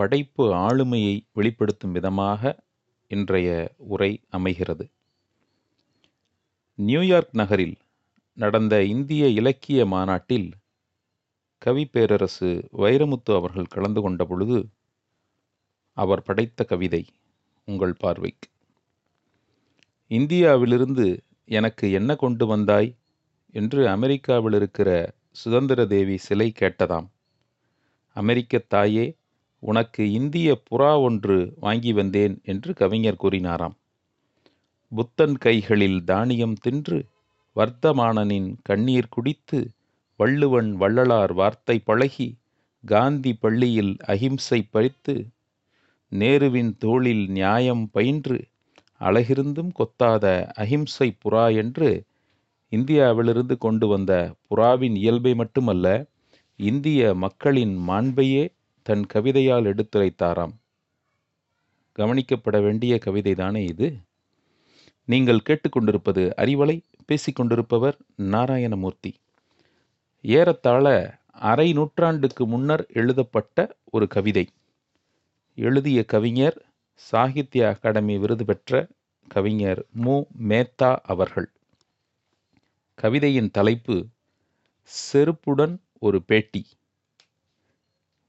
படைப்பு ஆளுமையை வெளிப்படுத்தும் விதமாக இன்றைய உரை அமைகிறது. நியூயார்க் நகரில் நடந்த இந்திய இலக்கிய மாநாட்டில் கவி பேரரசு வைரமுத்து அவர்கள் கலந்து கொண்ட பொழுது அவர் படைத்த கவிதை உங்கள் பார்வைக்கு. இந்தியாவிலிருந்து எனக்கு என்ன கொண்டு வந்தாய்? என்று அமெரிக்காவில் இருக்கிற சுதந்திர தேவி சிலை கேட்டதாம். அமெரிக்க தாயே உனக்கு இந்திய புறா ஒன்று வாங்கி வந்தேன் என்று கவிஞர் கூறினாராம். புத்தன் கைகளில் தானியம் தின்று வர்த்தமானனின் கண்ணீர் குடித்து வள்ளுவன் வள்ளலார் வார்த்தை பழகி காந்தி பள்ளியில் அகிம்சை பறித்து நேருவின் தோளில் நியாயம் பயின்று அழகிருந்தும் கொத்தாத அகிம்சை புறா என்று இந்தியாவிலிருந்து கொண்டு வந்த புறாவின் இயல்பை மட்டுமல்ல இந்திய மக்களின் மாண்பையே தன் கவிதையால் எடுத்துரைத்தாராம். கவனிக்கப்பட வேண்டிய கவிதைதானே இது? நீங்கள் கேட்டுக்கொண்டிருப்பது அறிவலை பேசிக்கொண்டிருப்பவர் நாராயணமூர்த்தி. ஏறத்தாழ அரை நூற்றாண்டுக்கு முன்னர் எழுதப்பட்ட ஒரு கவிதை. எழுதிய கவிஞர் சாகித்ய அகாடமி விருது பெற்ற கவிஞர் மு. மேத்தா அவர்கள். கவிதையின் தலைப்பு செருப்புடன் ஒரு பேட்டி.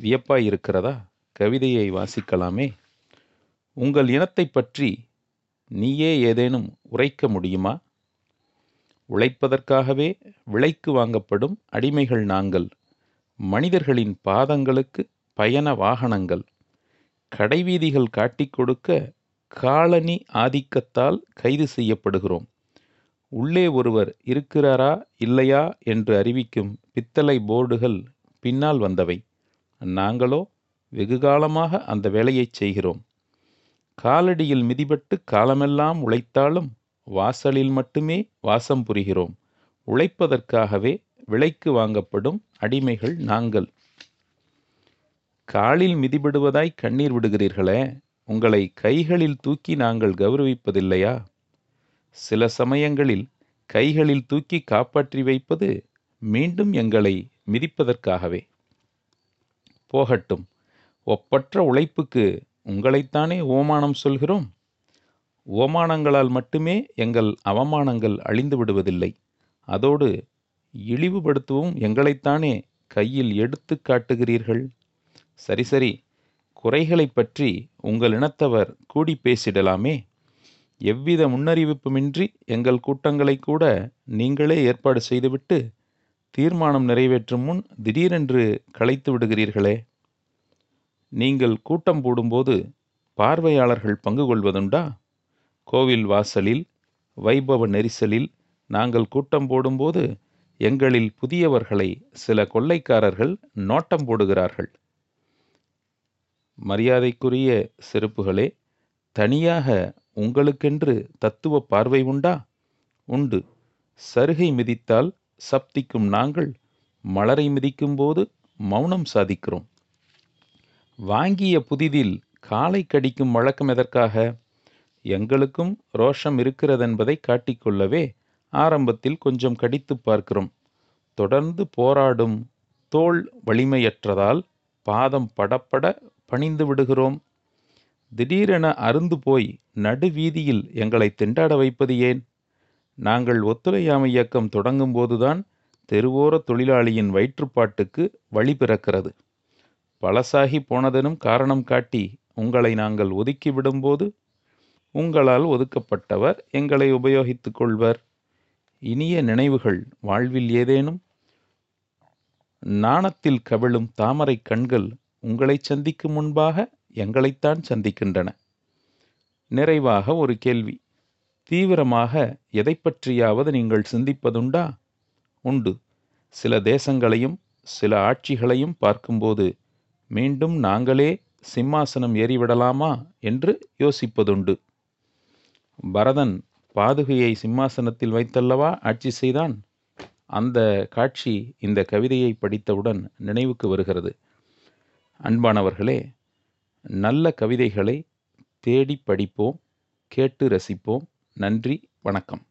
வியப்பாய் இருக்கிறதா? கவிதையை வாசிக்கலாமே. உங்கள் இனத்தைப் பற்றி நீயே ஏதேனும் உரைக்க முடியுமா? உழைப்பதற்காகவே விலைக்கு வாங்கப்படும் அடிமைகள் நாங்கள். மனிதர்களின் பாதங்களுக்கு பயண வாகனங்கள். கடைவீதிகள் காட்டிக் கொடுக்க காலனி ஆதிக்கத்தால் கைது செய்யப்படுகிறோம். உள்ளே ஒருவர் இருக்கிறாரா இல்லையா என்று அறிவிக்கும் பித்தளை போர்டுகள் பின்னால் வந்தவை. நாங்களோ வெகுகாலமாக அந்த வேலையைச் செய்கிறோம். காலடியில் மிதிபட்டு காலமெல்லாம் உழைத்தாலும் வாசலில் மட்டுமே வாசம் புரிகிறோம். உழைப்பதற்காகவே விலைக்கு வாங்கப்படும் அடிமைகள் நாங்கள். காலில் மிதிபடுவதாய் கண்ணீர் விடுகிறீர்களே உங்களை கைகளில் தூக்கி நாங்கள் கௌரவிப்பதில்லையா? சில சமயங்களில் கைகளில் தூக்கி காப்பாற்றி வைப்பது மீண்டும் எங்களை மிதிப்பதற்காகவே. போகட்டும். ஒப்பற்ற உழைப்புக்கு உங்களைத்தானே ஓமானம் சொல்கிறோம்? ஓமானங்களால் மட்டுமே எங்கள் அவமானங்கள் அழிந்து விடுவதில்லை. அதோடு இழிவுபடுத்தவும் எங்களைத்தானே கையில் எடுத்து காட்டுகிறீர்கள்? சரி சரி. குறைகளைப் பற்றி உங்கள் இனத்தவர் கூடி பேசிடலாமே. எவ்வித முன்னறிவிப்புமின்றி எங்கள் கூட்டங்களை கூட நீங்களே ஏற்பாடு செய்துவிட்டு தீர்மானம் நிறைவேற்றும் முன் திடீரென்று கலைத்து விடுகிறீர்களே. நீங்கள் கூட்டம் போடும்போது பார்வையாளர்கள் பங்கு கொள்வதுண்டா? கோவில் வாசலில் வைபவ நெரிசலில் நாங்கள் கூட்டம் போடும்போது எங்களில் புதியவர்களை சில கொள்ளைக்காரர்கள் நோட்டம் போடுகிறார்கள். மரியாதைக்குரிய செருப்புகளே தனியாக உங்களுக்கென்று தத்துவ பார்வை உண்டா? உண்டு. சருகை மிதித்தால் சப்திக்கும் நாங்கள் மலரை மிதிக்கும்போது மௌனம் சாதிக்கிறோம். வாங்கிய புதிதில் காலை கடிக்கும் வழக்கம் எதற்காக? எங்களுக்கும் ரோஷம் இருக்கிறதென்பதை காட்டிக்கொள்ளவே ஆரம்பத்தில் கொஞ்சம் கடித்து பார்க்கிறோம். தொடர்ந்து போராடும் தோல் வலிமையற்றதால் பாதம் படப்பட பணிந்து விடுகிறோம். திடீரென அருந்து போய் நடுவீதியில் எங்களை திண்டாட வைப்பது ஏன்? நாங்கள் ஒத்துழையாமை இயக்கம் தொடங்கும்போதுதான் தெருவோர தொழிலாளியின் வயிற்றுப்பாட்டுக்கு வழி பிறக்கிறது. பழசாகி போனதெனும் காரணம் காட்டி உங்களை நாங்கள் ஒதுக்கி விடும்போது உங்களால் ஒதுக்கப்பட்டவர் எங்களை உபயோகித்துக் கொள்வர். இனிய நினைவுகள் வாழ்வில் ஏதேனும்? நாணத்தில் கவிழும் தாமரை கண்கள் உங்களை சந்திக்கும் முன்பாக எங்களைத்தான் சந்திக்கின்றன. நிறைவாக ஒரு கேள்வி. தீவிரமாக எதை பற்றியாவது நீங்கள் சிந்திப்பதுண்டா? உண்டு. சில தேசங்களையும் சில ஆட்சிகளையும் பார்க்கும்போது மீண்டும் நாங்களே சிம்மாசனம் ஏறிவிடலாமா என்று யோசிப்பதுண்டு. பரதன் பாதுகையை சிம்மாசனத்தில் வைத்தல்லவா ஆட்சி செய்தான்? அந்த காட்சி இந்த கவிதையை படித்தவுடன் நினைவுக்கு வருகிறது. அன்பானவர்களே நல்ல கவிதைகளை தேடி படிப்போம் கேட்டு ரசிப்போம். நன்றி வணக்கம்.